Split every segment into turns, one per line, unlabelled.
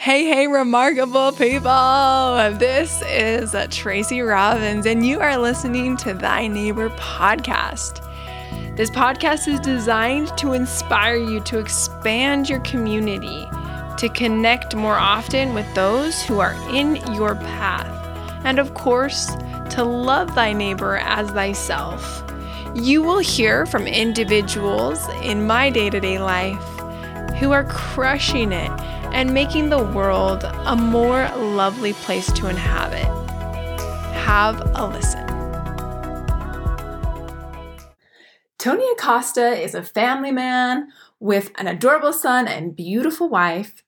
Hey, hey, remarkable people! This is Tracy Robbins, and you are listening to Thy Neighbor podcast. This podcast is designed to inspire you to expand your community, to connect more often with those who are in your path, and of course, to love thy neighbor as thyself. You will hear from individuals in my day to day life who are crushing it and making the world a more lovely place to inhabit. Have a listen. Tony Acosta is a family man with an adorable son and beautiful wife.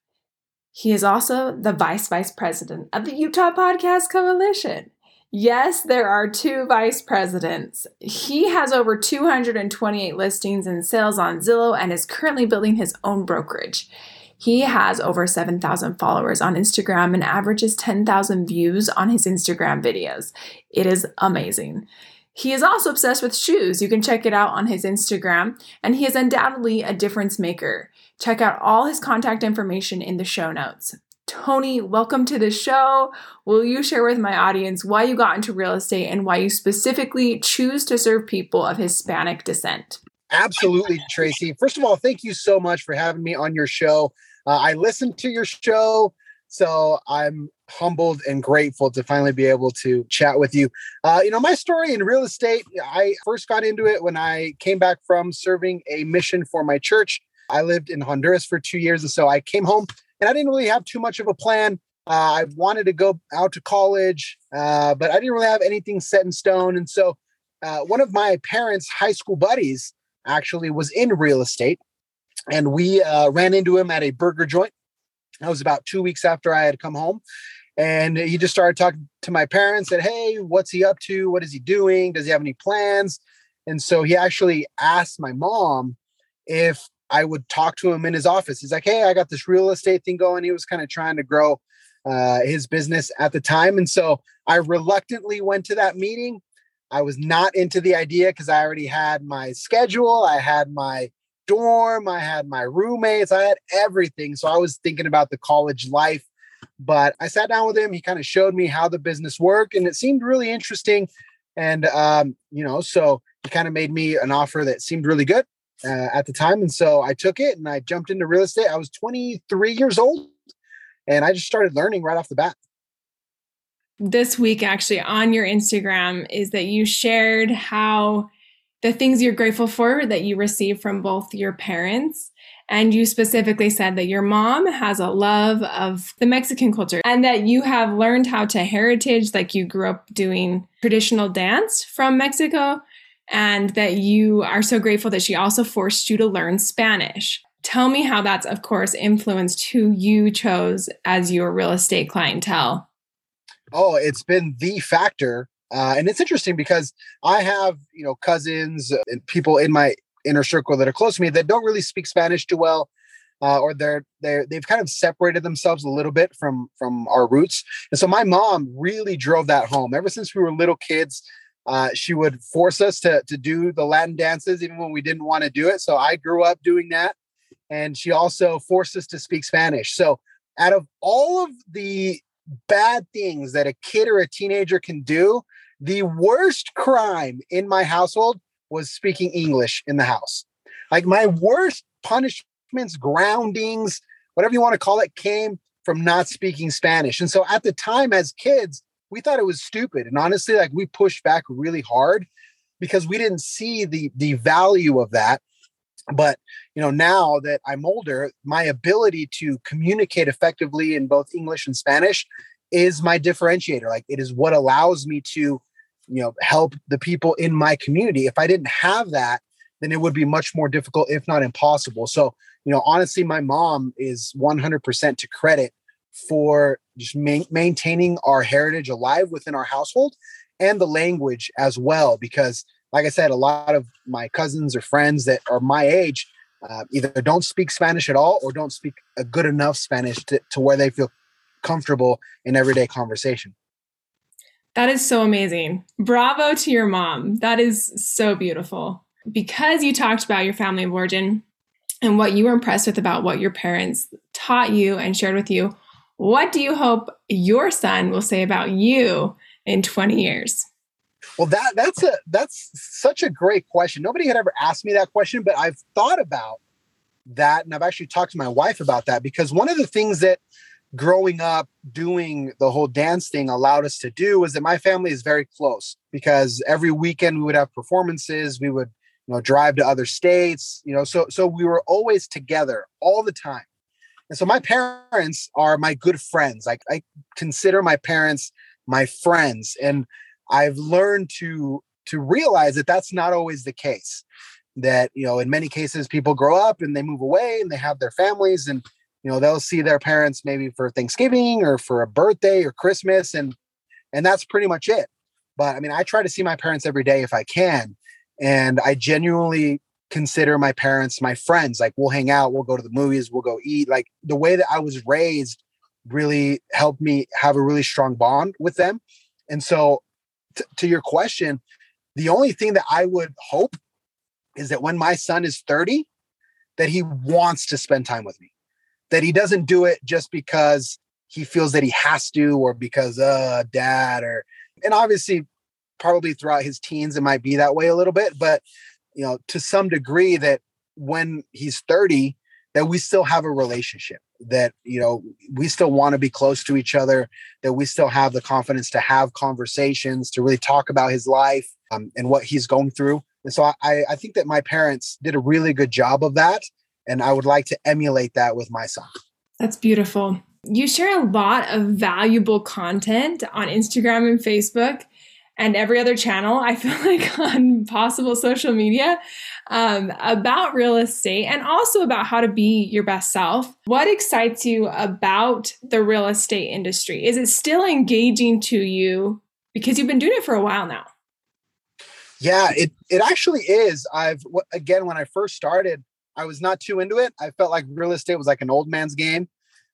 He is also the vice vice president of the Utah Podcast Coalition. Yes, there are two vice presidents. He has over 228 listings and sales on Zillow and is currently building his own brokerage. He has over 7,000 followers on Instagram and averages 10,000 views on his Instagram videos. It is amazing. He is also obsessed with shoes. You can check it out on his Instagram, and he is undoubtedly a difference maker. Check out all his contact information in the show notes. Tony, welcome to the show. Will you share with my audience why you got into real estate and why you specifically choose to serve people of Hispanic descent?
Absolutely, Tracy. First of all, thank you so much for having me on your show. Uh, I listened to your show, so I'm humbled and grateful to finally be able to chat with you. Uh, you know, my story in real estate, I first got into it when I came back from serving a mission for my church. I lived in Honduras for two years, and so I came home and I didn't really have too much of a plan. Uh, I wanted to go out to college, uh, but I didn't really have anything set in stone. And so, uh, one of my parents' high school buddies actually was in real estate, and we uh, ran into him at a burger joint. That was about two weeks after I had come home. And he just started talking to my parents, said, Hey, what's he up to? What is he doing? Does he have any plans? And so he actually asked my mom if I would talk to him in his office. He's like, Hey, I got this real estate thing going. He was kind of trying to grow uh, his business at the time. And so I reluctantly went to that meeting. I was not into the idea because I already had my schedule, I had my dorm, I had my roommates, I had everything. So I was thinking about the college life. But I sat down with him. He kind of showed me how the business worked, and it seemed really interesting. And um, you know, so he kind of made me an offer that seemed really good uh, at the time. And so I took it and I jumped into real estate. I was 23 years old and I just started learning right off the bat.
This week, actually, on your Instagram, is that you shared how the things you're grateful for that you received from both your parents. And you specifically said that your mom has a love of the Mexican culture and that you have learned how to heritage, like you grew up doing traditional dance from Mexico, and that you are so grateful that she also forced you to learn Spanish. Tell me how that's, of course, influenced who you chose as your real estate clientele.
Oh, it's been the factor. Uh, and it's interesting because I have, you know, cousins and people in my inner circle that are close to me that don't really speak Spanish too well. Uh, or they're they're they've kind of separated themselves a little bit from from our roots and so my mom really drove that home ever since we were little kids uh, she would force us to, to do the Latin dances even when we didn't want to do it. So I grew up doing that. And she also forced us to speak Spanish. So out of all of the bad things that a kid or a teenager can do, the worst crime in my household was speaking English in the house. Like my worst punishments, groundings, whatever you want to call it, came from not speaking Spanish. And so at the time, as kids, we thought it was stupid. And honestly, like we pushed back really hard because we didn't see the the value of that. But you know, now that I'm older, my ability to communicate effectively in both English and Spanish is my differentiator. Like it is what allows me to, you know, help the people in my community. If I didn't have that, then it would be much more difficult, if not impossible. So, you know, honestly, my mom is 100% to credit for just ma- maintaining our heritage alive within our household and the language as well. Because, like I said, a lot of my cousins or friends that are my age uh, either don't speak Spanish at all or don't speak a good enough Spanish to, to where they feel comfortable in everyday conversation.
That is so amazing. Bravo to your mom. That is so beautiful. Because you talked about your family of origin and what you were impressed with about what your parents taught you and shared with you, What do you hope your son will say about you in 20 years?
Well, that that's a that's such a great question. Nobody had ever asked me that question, but I've thought about that and I've actually talked to my wife about that because one of the things that growing up doing the whole dance thing allowed us to do was that my family is very close because every weekend we would have performances, we would you know drive to other states, you know, so so we were always together all the time. And so my parents are my good friends. Like I consider my parents my friends and I've learned to to realize that that's not always the case that you know in many cases people grow up and they move away and they have their families and you know they'll see their parents maybe for thanksgiving or for a birthday or christmas and and that's pretty much it. But i mean i try to see my parents every day if i can and i genuinely consider my parents my friends like we'll hang out we'll go to the movies we'll go eat like the way that i was raised really helped me have a really strong bond with them. And so t- to your question the only thing that i would hope is that when my son is 30, that he wants to spend time with me, that he doesn't do it just because he feels that he has to or because uh dad or and obviously probably throughout his teens it might be that way a little bit but you know to some degree that when he's 30 that we still have a relationship that you know we still want to be close to each other that we still have the confidence to have conversations to really talk about his life um, and what he's going through and so I, I think that my parents did a really good job of that. And I would like to emulate that with my son.
That's beautiful. You share a lot of valuable content on Instagram and Facebook and every other channel, I feel like on possible social media um, about real estate and also about how to be your best self. What excites you about the real estate industry? Is it still engaging to you because you've been doing it for a while now?
Yeah, it it actually is. I've again when I first started, I was not too into it. I felt like real estate was like an old man's game.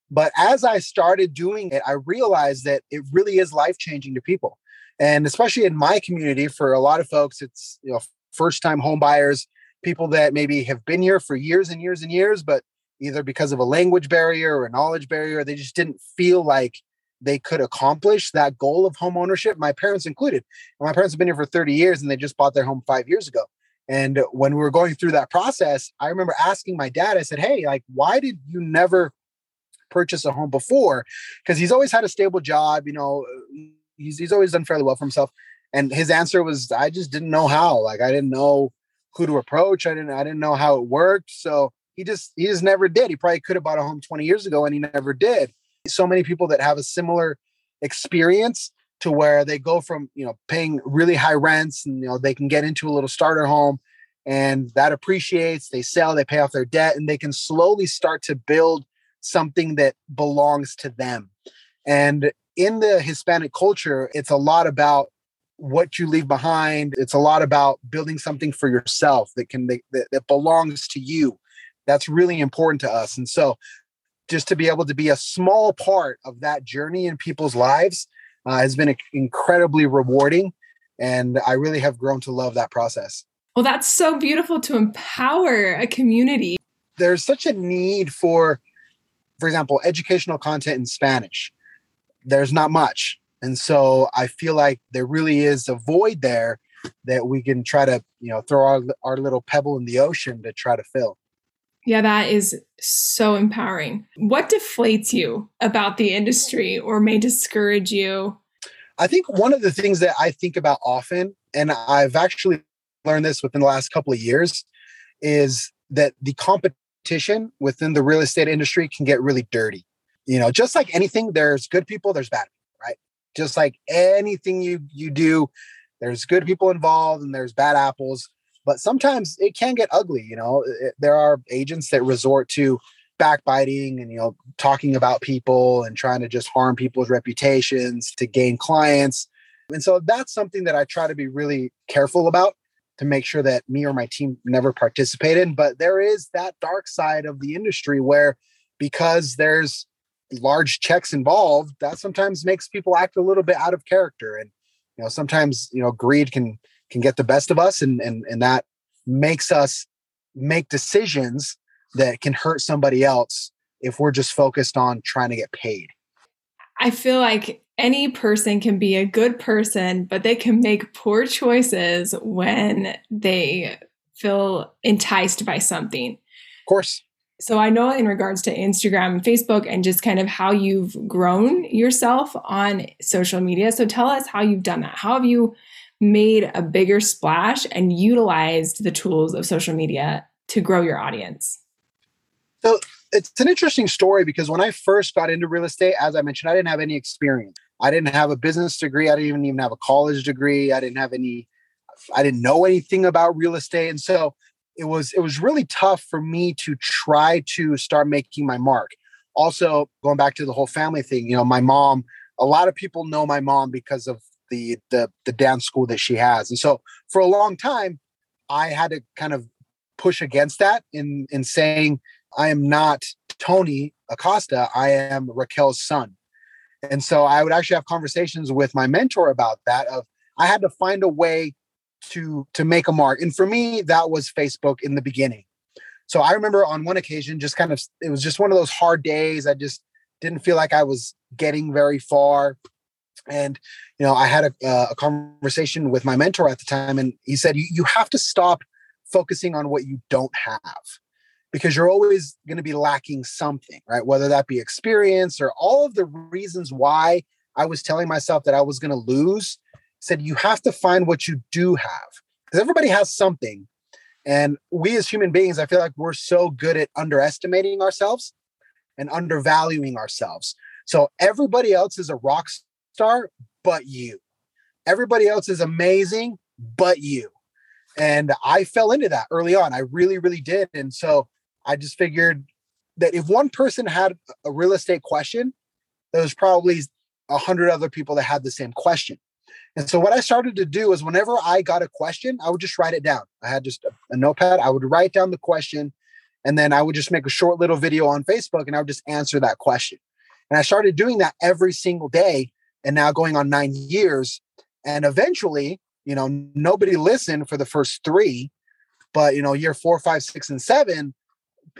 But as I started doing it, I realized that it really is life changing to people. And especially in my community, for a lot of folks, it's you know first time home buyers, people that maybe have been here for years and years and years, but either because of a language barrier or a knowledge barrier, they just didn't feel like they could accomplish that goal of home ownership, my parents included. My parents have been here for 30 years and they just bought their home five years ago. And when we were going through that process, I remember asking my dad, I said, Hey, like, why did you never purchase a home before? Because he's always had a stable job, you know, uh, he's, he's always done fairly well for himself. And his answer was, I just didn't know how. Like, I didn't know who to approach. I didn't, I didn't know how it worked. So he just, he just never did. He probably could have bought a home 20 years ago and he never did so many people that have a similar experience to where they go from you know paying really high rents and you know they can get into a little starter home and that appreciates they sell they pay off their debt and they can slowly start to build something that belongs to them. And in the hispanic culture it's a lot about what you leave behind. It's a lot about building something for yourself that can that, that belongs to you. That's really important to us. And so just to be able to be a small part of that journey in people's lives uh, has been incredibly rewarding. And I really have grown to love that process.
Well, that's so beautiful to empower a community.
There's such a need for, for example, educational content in Spanish. There's not much. And so I feel like there really is a void there that we can try to, you know, throw our, our little pebble in the ocean to try to fill.
Yeah, that is so empowering. What deflates you about the industry or may discourage you?
I think one of the things that I think about often, and I've actually learned this within the last couple of years, is that the competition within the real estate industry can get really dirty. You know, just like anything, there's good people, there's bad people, right? Just like anything you you do, there's good people involved and there's bad apples but sometimes it can get ugly you know it, there are agents that resort to backbiting and you know talking about people and trying to just harm people's reputations to gain clients. And so that's something that i try to be really careful about to make sure that me or my team never participate in but there is that dark side of the industry where because there's large checks involved that sometimes makes people act a little bit out of character. And you know sometimes you know greed can can get the best of us and and and that makes us make decisions that can hurt somebody else if we're just focused on trying to get paid
I feel like any person can be a good person, but they can make poor choices when they feel enticed by something.
Of course.
So I know in regards to Instagram and Facebook and just kind of how you've grown yourself on social media. So tell us how you've done that. How have you made a bigger splash and utilized the tools of social media to grow your audience?
So it's an interesting story because when I first got into real estate, as I mentioned, I didn't have any experience. I didn't have a business degree. I didn't even, even have a college degree. I didn't have any, I didn't know anything about real estate. And so it was it was really tough for me to try to start making my mark. Also, going back to the whole family thing, you know, my mom, a lot of people know my mom because of the the the dance school that she has. And so for a long time, I had to kind of push against that in in saying I am not Tony Acosta, I am Raquel's son. And so I would actually have conversations with my mentor about that of I had to find a way to to make a mark and for me that was facebook in the beginning so i remember on one occasion just kind of it was just one of those hard days i just didn't feel like i was getting very far and you know i had a, uh, a conversation with my mentor at the time and he said you, have to stop focusing on what you don't have because you're always going to be lacking something right whether that be experience or all of the reasons why i was telling myself that i was going to lose said you have to find what you do have because everybody has something. And we as human beings, I feel like we're so good at underestimating ourselves and undervaluing ourselves. So everybody else is a rock star, but you. Everybody else is amazing, but you. And I fell into that early on. I really, really did. And so I just figured that if one person had a real estate question, there was probably a hundred other people that had the same question. And so what I started to do is whenever I got a question, I would just write it down. I had just a, a, notepad. I would write down the question and then I would just make a short little video on Facebook and I would just answer that question. And I started doing that every single day and now going on 9 years and eventually, you know, nobody listened for the first 3, but you know, year four, five, six, and 7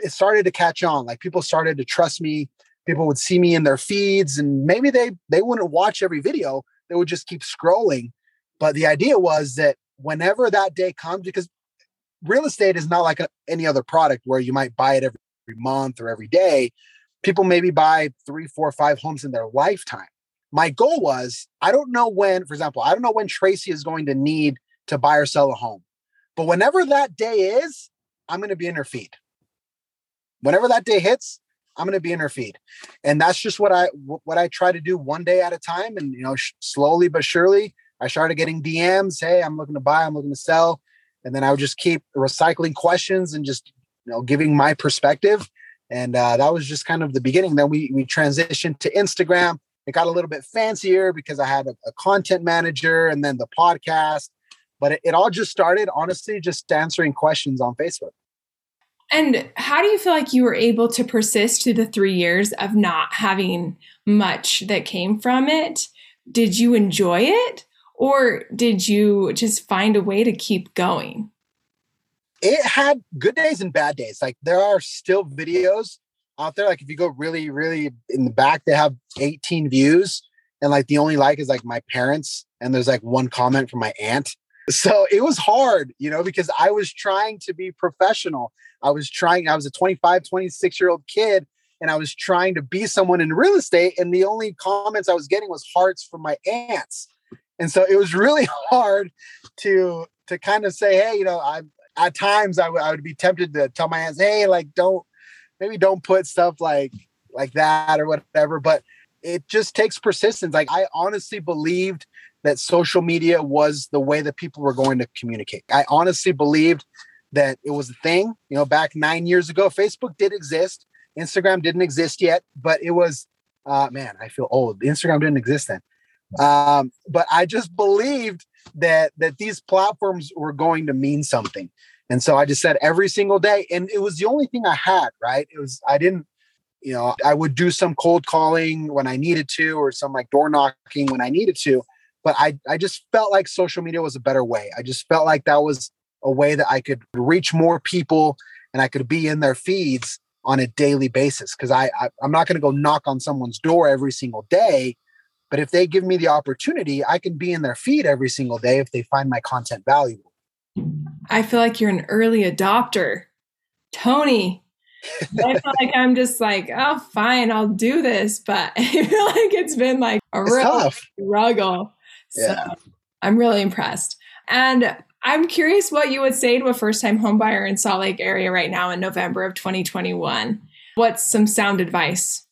it started to catch on. Like people started to trust me. People would see me in their feeds and maybe they they wouldn't watch every video, they would just keep scrolling. But the idea was that whenever that day comes, because real estate is not like a, any other product where you might buy it every, every month or every day. People maybe buy three, four, five homes in their lifetime. My goal was I don't know when, for example, I don't know when Tracy is going to need to buy or sell a home. But whenever that day is, I'm going to be in her feed. Whenever that day hits, I'm going to be in her feed. And that's just what I what I try to do one day at a time. And you know, sh- slowly but surely, I started getting DMs. Hey, I'm looking to buy. I'm looking to sell. And then I would just keep recycling questions and just you know giving my perspective. And uh, that was just kind of the beginning. Then we we transitioned to Instagram. It got a little bit fancier because I had a, a content manager and then the podcast. But it, it all just started honestly just answering questions on Facebook.
And how do you feel like you were able to persist through the three years of not having much that came from it? Did you enjoy it? Or did you just find a way to keep going?
It had good days and bad days. Like there are still videos out there. Like if you go really, really in the back, they have 18 views. And like the only like is like my parents. And there's like one comment from my aunt. So it was hard, you know, because I was trying to be professional. I was trying, I was a 25, 26 year old kid, and I was trying to be someone in real estate. And the only comments I was getting was hearts from my aunts. And so it was really hard to to kind of say, hey, you know, I at times I, w- I would be tempted to tell my aunts, hey, like don't maybe don't put stuff like like that or whatever. But it just takes persistence. Like I honestly believed that social media was the way that people were going to communicate. I honestly believed that it was a thing. You know, back nine years ago, Facebook did exist. Instagram didn't exist yet, but it was, uh, man, I feel old. Instagram didn't exist then. Um, but I just believed that that these platforms were going to mean something. And so I just said every single day, and it was the only thing I had, right? It was, I didn't, you know, I would do some cold calling when I needed to, or some like door knocking when I needed to but I, I just felt like social media was a better way. I just felt like that was a way that I could reach more people and I could be in their feeds on a daily basis because I, I i'm not going to go knock on someone's door every single day but if they give me the opportunity i can be in their feed every single day if they find my content valuable
i feel like you're an early adopter tony I feel like I'm just like, oh, fine, I'll do this. But I feel like it's been like a
it's
real
tough.
struggle.
Yeah.
So I'm really impressed. And I'm curious what you would say to a first time homebuyer in Salt Lake area right now in November of 2021. What's some sound advice?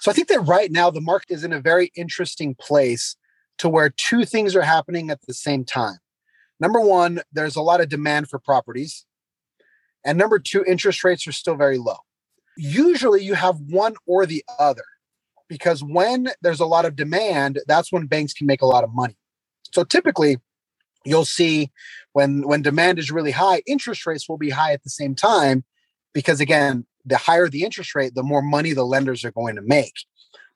So I think that right now the market is in a very interesting place to where two things are happening at the same time. Number one, there's a lot of demand for properties. And number two, interest rates are still very low. Usually you have one or the other because when there's a lot of demand, that's when banks can make a lot of money. So typically, you'll see when when demand is really high, interest rates will be high at the same time because again, the higher the interest rate, the more money the lenders are going to make.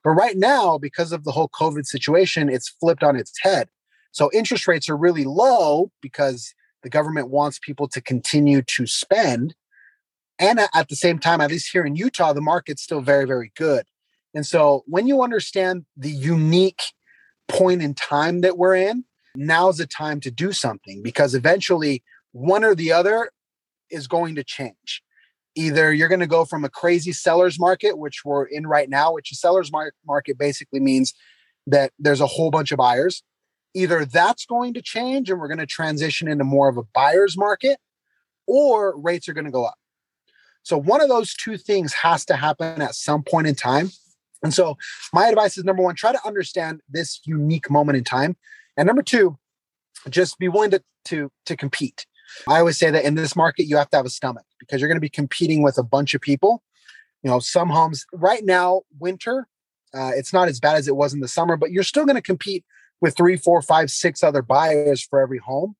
But right now, because of the whole COVID situation, it's flipped on its head. So interest rates are really low because the government wants people to continue to spend. And at the same time, at least here in Utah, the market's still very, very good. And so when you understand the unique point in time that we're in, now's the time to do something because eventually one or the other is going to change. Either you're going to go from a crazy seller's market, which we're in right now, which a seller's mar- market basically means that there's a whole bunch of buyers, either that's going to change and we're going to transition into more of a buyer's market or rates are going to go up. So one of those two things has to happen at some point in time. And so my advice is number one, try to understand this unique moment in time. And number two, just be willing to to to compete. I always say that in this market, you have to have a stomach because you're going to be competing with a bunch of people. You know, some homes right now, winter, uh, it's not as bad as it was in the summer, but you're still going to compete with three, four, five, six other buyers for every home.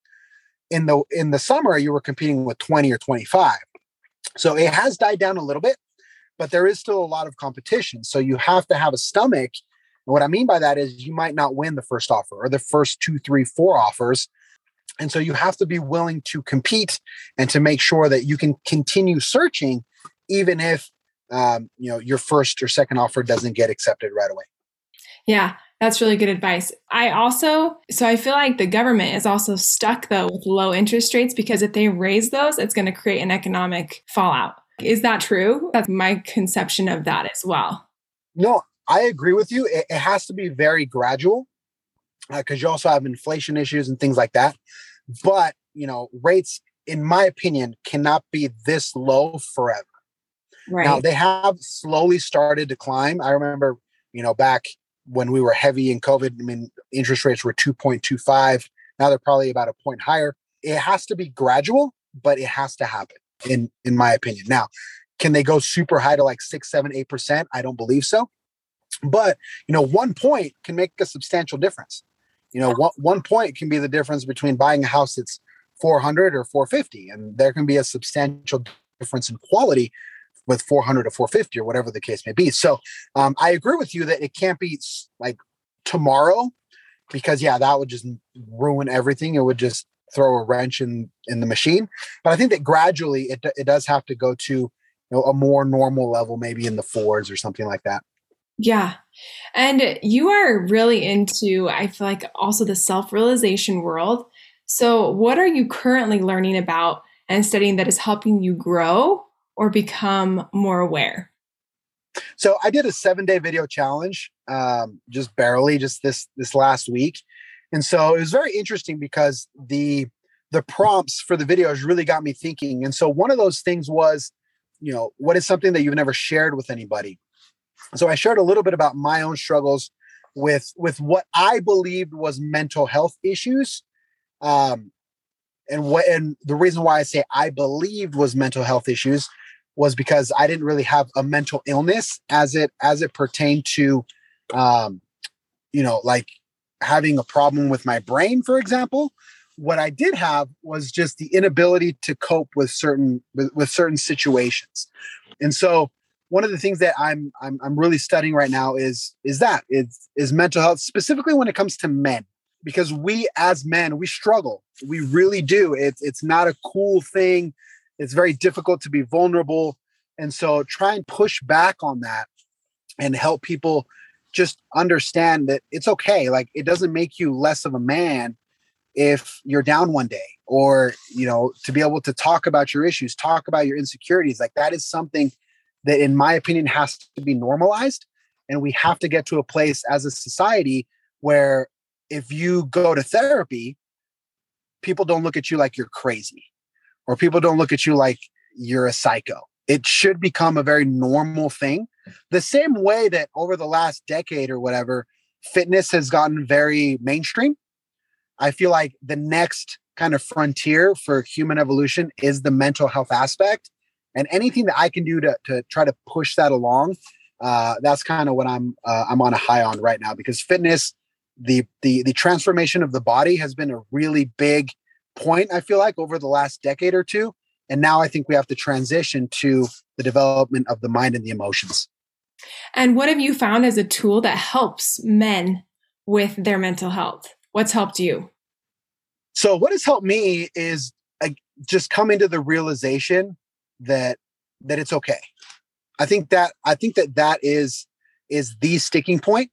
In the in the summer, you were competing with 20 or 25. So it has died down a little bit, but there is still a lot of competition. So you have to have a stomach. And what I mean by that is you might not win the first offer or the first two, three, four offers. And so you have to be willing to compete and to make sure that you can continue searching, even if um, you know your first or second offer doesn't get accepted right away.
Yeah, that's really good advice. I also, so I feel like the government is also stuck though with low interest rates because if they raise those, it's going to create an economic fallout. Is that true? That's my conception of that as well.
No, I agree with you. It, it has to be very gradual because uh, you also have inflation issues and things like that. But, you know, rates, in my opinion, cannot be this low forever.
Right.
Now, they have slowly started to climb. I remember, you know, back when we were heavy in COVID, I mean, interest rates were 2.25. Now they're probably about a point higher. It has to be gradual, but it has to happen, in in my opinion. Now, can they go super high to like six, seven, eight percent? I don't believe so. But you know, one point can make a substantial difference. You know, one, one point can be the difference between buying a house that's 400 or 450, and there can be a substantial difference in quality with 400 or 450 or whatever the case may be. So um, I agree with you that it can't be like tomorrow because yeah, that would just ruin everything. It would just throw a wrench in in the machine. But I think that gradually it it does have to go to you know a more normal level, maybe in the fours or something like that.
Yeah. And you are really into, I feel like, also the self realization world. So, what are you currently learning about and studying that is helping you grow or become more aware?
So I did a seven day video challenge, um, just barely, just this this last week, and so it was very interesting because the the prompts for the videos really got me thinking. And so one of those things was, you know, what is something that you've never shared with anybody? So I shared a little bit about my own struggles with with what I believed was mental health issues. Um, and what and the reason why I say I believed was mental health issues was because I didn't really have a mental illness as it as it pertained to um you know like having a problem with my brain for example. What I did have was just the inability to cope with certain with, with certain situations. And so one of the things that I'm, I'm I'm really studying right now is is that is is mental health specifically when it comes to men. Because we as men we struggle. We really do. It's it's not a cool thing it's very difficult to be vulnerable And so try and push back on that and help people just understand that it's okay. Like it doesn't make you less of a man if you're down one day or, you know, to be able to talk about your issues, talk about your insecurities. Like that is something that, in my opinion, has to be normalized. And we have to get to a place as a society where if you go to therapy, people don't look at you like you're crazy or people don't look at you like you're a psycho. It should become a very normal thing. The same way that over the last decade or whatever, fitness has gotten very mainstream. I feel like the next kind of frontier for human evolution is the mental health aspect. And anything that I can do to, to try to push that along, uh, that's kind of what I'm uh, I'm on a high on right now because fitness, the the the transformation of the body has been a really big point. I feel like over the last decade or two, and now I think we have to transition to the development of the mind and the emotions.
And what have you found as a tool that helps men with their mental health? What's helped you?
So, what has helped me is uh, just coming to the realization that that it's okay. I think that I think that that is is the sticking point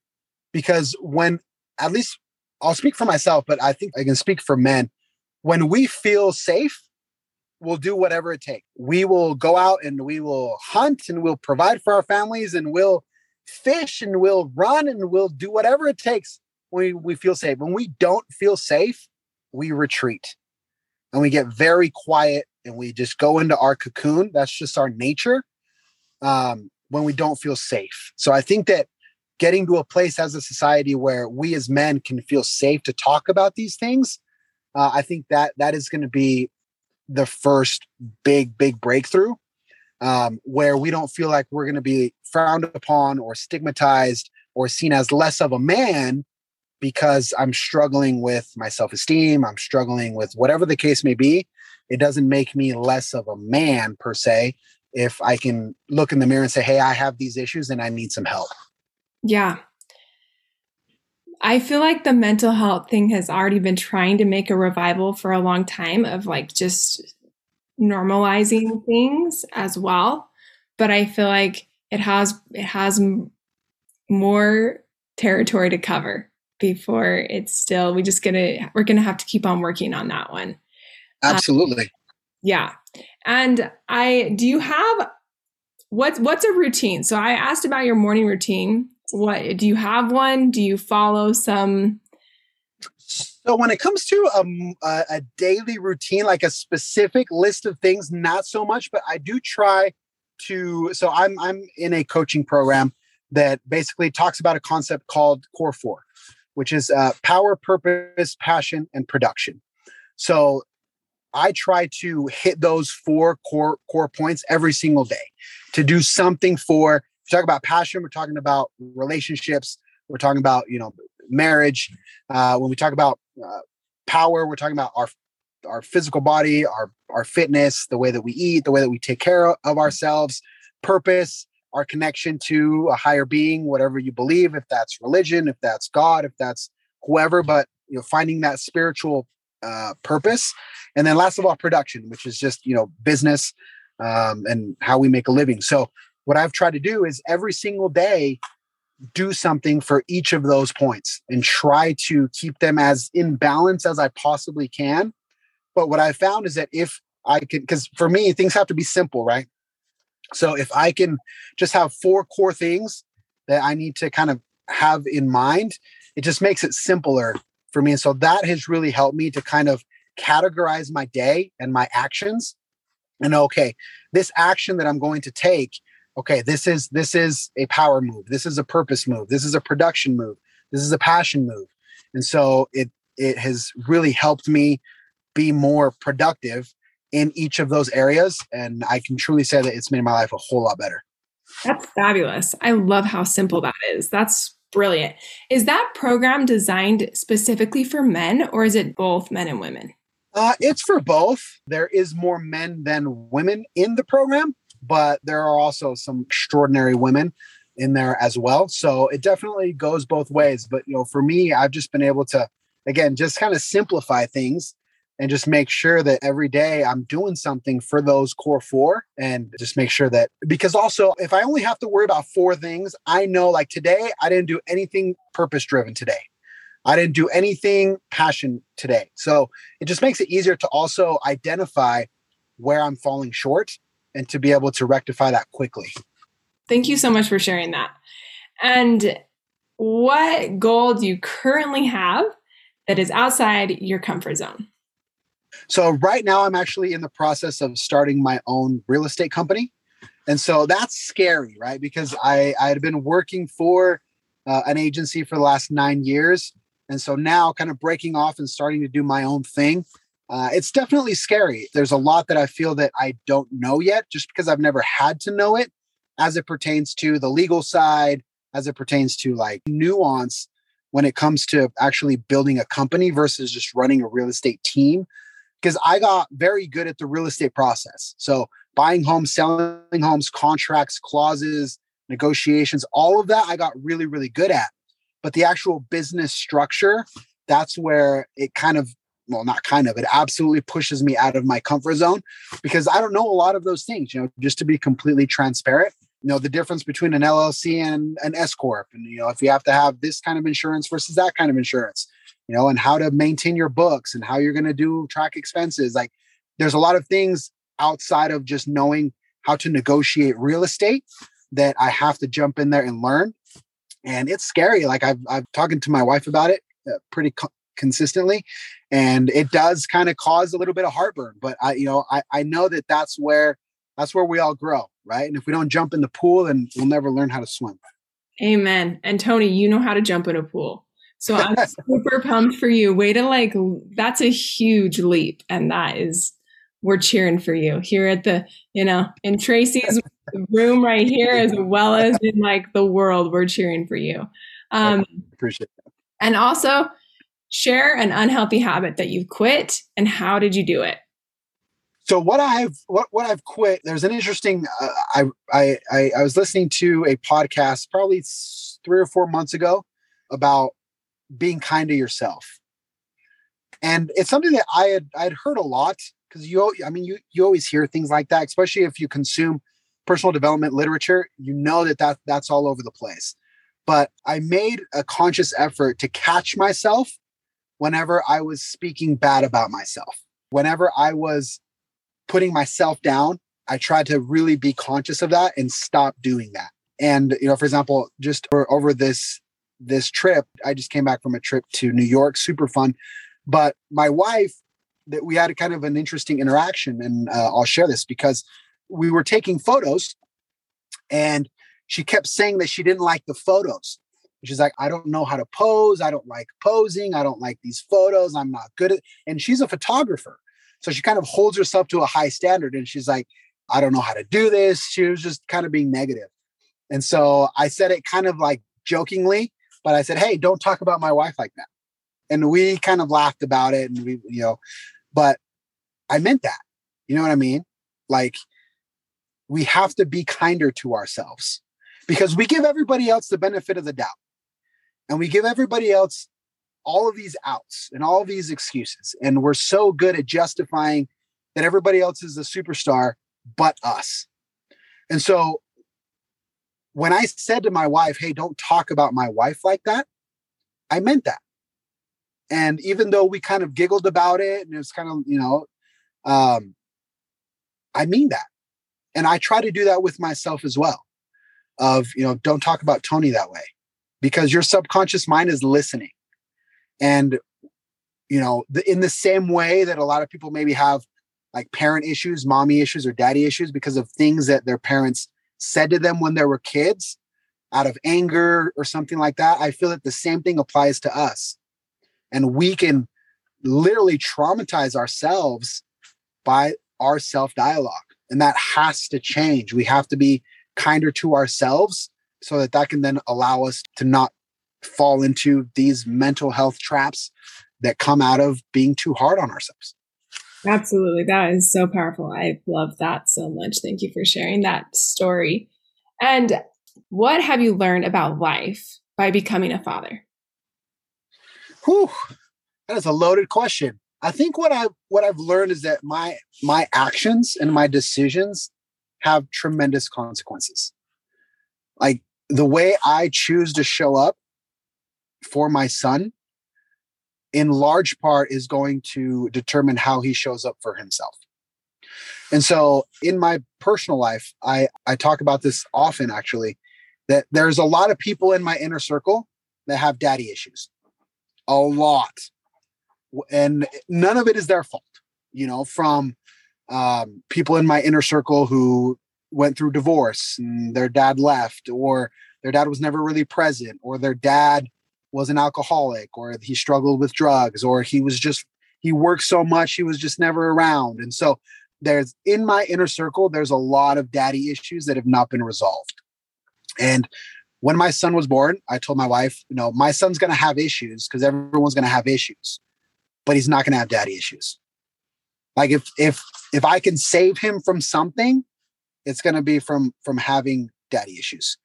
because when at least I'll speak for myself, but I think I can speak for men. When we feel safe, we'll do whatever it takes. We will go out and we will hunt and we'll provide for our families and we'll fish and we'll run and we'll do whatever it takes when we feel safe. When we don't feel safe, we retreat and we get very quiet and we just go into our cocoon. That's just our nature um, when we don't feel safe. So I think that getting to a place as a society where we as men can feel safe to talk about these things, uh, I think that that is going to be the first big, big breakthrough um, where we don't feel like we're going to be frowned upon or stigmatized or seen as less of a man because I'm struggling with my self esteem. I'm struggling with whatever the case may be. It doesn't make me less of a man per se if I can look in the mirror and say, hey, I have these issues and I need some help.
Yeah. I feel like the mental health thing has already been trying to make a revival for a long time of like just normalizing things as well. But I feel like it has it has more territory to cover before it's still we just gonna we're gonna have to keep on working on that one.
Absolutely. Um,
yeah. And I do you have what's what's a routine? So I asked about your morning routine what do you have one? Do you follow some?
So when it comes to um, a, a daily routine, like a specific list of things, not so much, but I do try to. So I'm I'm in a coaching program that basically talks about a concept called Core Four, which is uh, power, purpose, passion, and production. So I try to hit those four core core points every single day to do something for talk about passion, we're talking about relationships, we're talking about you know marriage. Uh, when we talk about uh, power, we're talking about our our physical body, our our fitness, the way that we eat, the way that we take care of ourselves, purpose, our connection to a higher being, whatever you believe, if that's religion, if that's God, if that's whoever, but you know, finding that spiritual uh, purpose, and then last of all, production, which is just you know business um, and how we make a living. So what I've tried to do is every single day do something for each of those points and try to keep them as in balance as I possibly can. But what I found is that if I can, because for me, things have to be simple, right? So if I can just have four core things that I need to kind of have in mind, it just makes it simpler for me. And so that has really helped me to kind of categorize my day and my actions and okay, this action that I'm going to take okay this is this is a power move. This is a purpose move. This is a production move. This is a passion move. And so it it has really helped me be more productive in each of those areas. And i can truly say that it's made my life a whole lot better.
That's fabulous. I love how simple that is. That's brilliant. Is that program designed specifically for men or is it both men and women?
Uh, it's for both. There is more men than women in the program but there are also some extraordinary women in there as well. So it definitely goes both ways. But you know, for me, I've just been able to again just kind of simplify things and just make sure that every day I'm doing something for those core four and just make sure that because also if I only have to worry about four things, I know like today I didn't do anything purpose driven today. I didn't do anything passion today. So it just makes it easier to also identify where I'm falling short and to be able to rectify that quickly.
Thank you so much for sharing that. And what goal do you currently have that is outside your comfort zone?
So right now I'm actually in the process of starting my own real estate company. And so that's scary, right? Because I, I had been working for uh, an agency for the last nine years. And so now kind of breaking off and starting to do my own thing. Uh, it's definitely scary. There's a lot that I feel that I don't know yet just because I've never had to know it as it pertains to the legal side, as it pertains to like nuance when it comes to actually building a company versus just running a real estate team because I got very good at the real estate process. So buying homes, selling homes, contracts, clauses, negotiations, all of that I got really, really good at. But the actual business structure, that's where it kind of, well, not kind of, it absolutely pushes me out of my comfort zone because I don't know a lot of those things, you know, just to be completely transparent. You know, the difference between an LLC and an S Corp. And, you know, if you have to have this kind of insurance versus that kind of insurance you know, and how to maintain your books and how you're going to do track expenses. Like there's a lot of things outside of just knowing how to negotiate real estate that I have to jump in there and learn. And it's scary. Like I've, I've talking to my wife about it uh, pretty co- consistently and it does kind of cause a little bit of heartburn, but I, you know, I, I know that that's where, that's where we all grow. Right. And if we don't jump in the pool, then we'll never learn how to swim.
Amen. And Tony, you know how to jump in a pool. So I'm super pumped for you. Way to like, that's a huge leap. And that is, we're cheering for you here at the, you know, in Tracy's room right here, as well as in like the world, we're cheering for you.
Um, appreciate that.
And also share an unhealthy habit that you've quit and how did you do it?
So what I've what what I've quit. There's an interesting. Uh, I, I I I was listening to a podcast probably three or four months ago about being kind to yourself. And it's something that I had I'd heard a lot because you I mean you you always hear things like that, especially if you consume personal development literature, you know that, that that's all over the place. But I made a conscious effort to catch myself whenever I was speaking bad about myself. Whenever I was putting myself down, I tried to really be conscious of that and stop doing that. And you know, for example, just over this this trip. I just came back from a trip to New York, super fun. But my wife, that we had a kind of an interesting interaction, and uh, I'll share this because we were taking photos, and she kept saying that she didn't like the photos. She's like, I don't know how to pose. I don't like posing. I don't like these photos. I'm not good at. And she's a photographer, so she kind of holds herself to a high standard. And she's like, I don't know how to do this. She was just kind of being negative. And so I said it kind of like jokingly, but I said, hey, don't talk about my wife like that. And we kind of laughed about it and we, you know, but I meant that. You know what I mean? Like we have to be kinder to ourselves because we give everybody else the benefit of the doubt. And we give everybody else all of these outs and all these excuses. And we're so good at justifying that everybody else is a superstar but us. And so when I said to my wife, hey, don't talk about my wife like that, I meant that. And even though we kind of giggled about it and it was kind of, you know, um, I mean that. And I try to do that with myself as well of, you know, don't talk about Tony that way because your subconscious mind is listening. And, you know, the, in the same way that a lot of people maybe have like parent issues, mommy issues, or daddy issues because of things that their parents said to them when they were kids out of anger or something like that, I feel that the same thing applies to us. And we can literally traumatize ourselves by our self dialogue. And that has to change. We have to be kinder to ourselves so that that can then allow us to not fall into these mental health traps that come out of being too hard on ourselves.
Absolutely. That is so powerful. I love that so much. Thank you for sharing that story. And what have you learned about life by becoming a father?
Whew, that is a loaded question. I think what I what I've learned is that my my actions and my decisions have tremendous consequences. Like the way I choose to show up for my son in large part is going to determine how he shows up for himself. And so in my personal life, I, I talk about this often actually, that there's a lot of people in my inner circle that have daddy issues. A lot. And none of it is their fault, you know, from um, people in my inner circle who went through divorce and their dad left, or their dad was never really present, or their dad was an alcoholic, or he struggled with drugs, or he was just, he worked so much, he was just never around. And so there's in my inner circle, there's a lot of daddy issues that have not been resolved. And when my son was born, I told my wife, you know, my son's going to have issues because everyone's going to have issues, but he's not going to have daddy issues. Like if if if I can save him from something, it's going to be from from having daddy issues.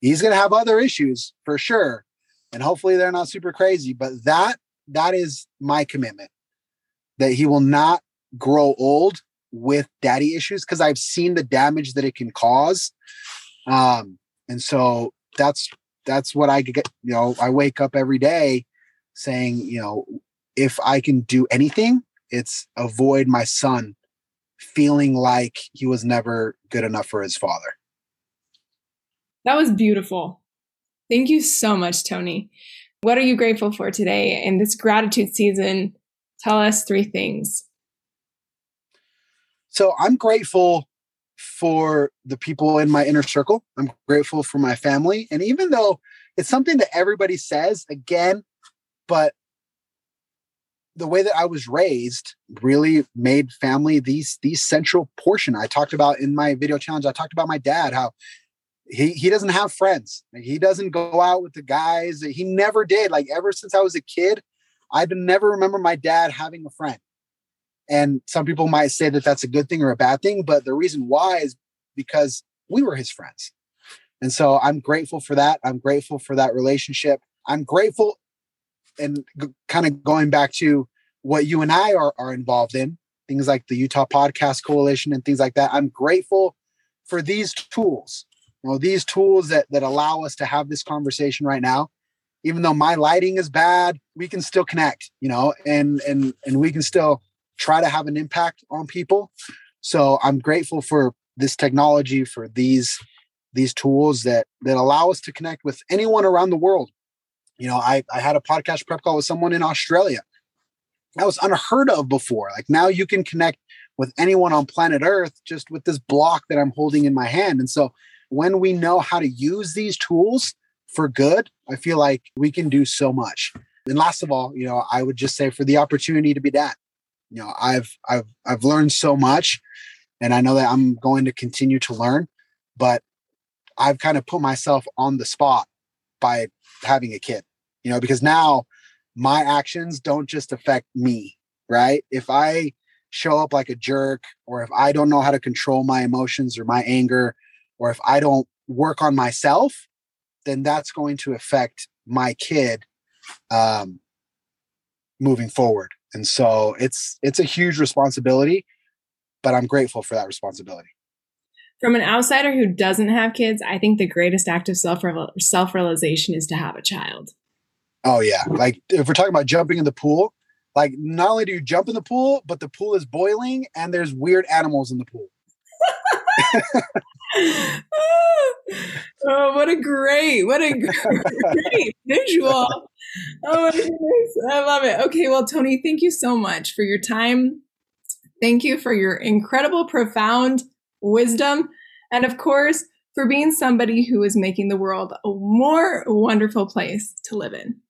He's going to have other issues for sure, and hopefully they're not super crazy. But that that is my commitment that he will not grow old with daddy issues because I've seen the damage that it can cause. Um, and so that's that's what I get. You know, I wake up every day saying, you know, if I can do anything, it's avoid my son feeling like he was never good enough for his father.
That was beautiful. Thank you so much, Tony. What are you grateful for today in this gratitude season? Tell us three things.
So I'm grateful for the people in my inner circle. I'm grateful for my family. And even though it's something that everybody says again, but the way that I was raised really made family these these central portion. I talked about in my video challenge, I talked about my dad, how he he doesn't have friends. He doesn't go out with the guys. He never did. Like ever since I was a kid, I never remember my dad having a friend. And some people might say that that's a good thing or a bad thing, but the reason why is because we were his friends. And so I'm grateful for that. I'm grateful for that relationship. I'm grateful and g- kind of going back to what you and I are, are involved in, things like the Utah Podcast Coalition and things like that. I'm grateful for these tools, you know, these tools that that allow us to have this conversation right now. Even though my lighting is bad, we can still connect, you know, and and and we can still try to have an impact on people. So I'm grateful for this technology, for these these tools that that allow us to connect with anyone around the world. You know, I, I had a podcast prep call with someone in Australia. That was unheard of before. Like now you can connect with anyone on planet Earth just with this block that I'm holding in my hand. And so when we know how to use these tools for good, I feel like we can do so much. And last of all, you know, I would just say for the opportunity to be dad you know i've i've i've learned so much and i know that i'm going to continue to learn but i've kind of put myself on the spot by having a kid you know because now my actions don't just affect me right? If i show up like a jerk or if i don't know how to control my emotions or my anger or if i don't work on myself then that's going to affect my kid um, moving forward. And so it's it's a huge responsibility but i'm grateful for that responsibility.
From an outsider who doesn't have kids i think the greatest act of self self realization is to have a child
oh yeah like if we're talking about jumping in the pool like not only do you jump in the pool but the pool is boiling and there's weird animals in the pool
oh, what a great, what a great visual. Oh my goodness. I love it. Okay, well, Tony, thank you so much for your time. Thank you for your incredible, profound wisdom. And of course, for being somebody who is making the world a more wonderful place to live in.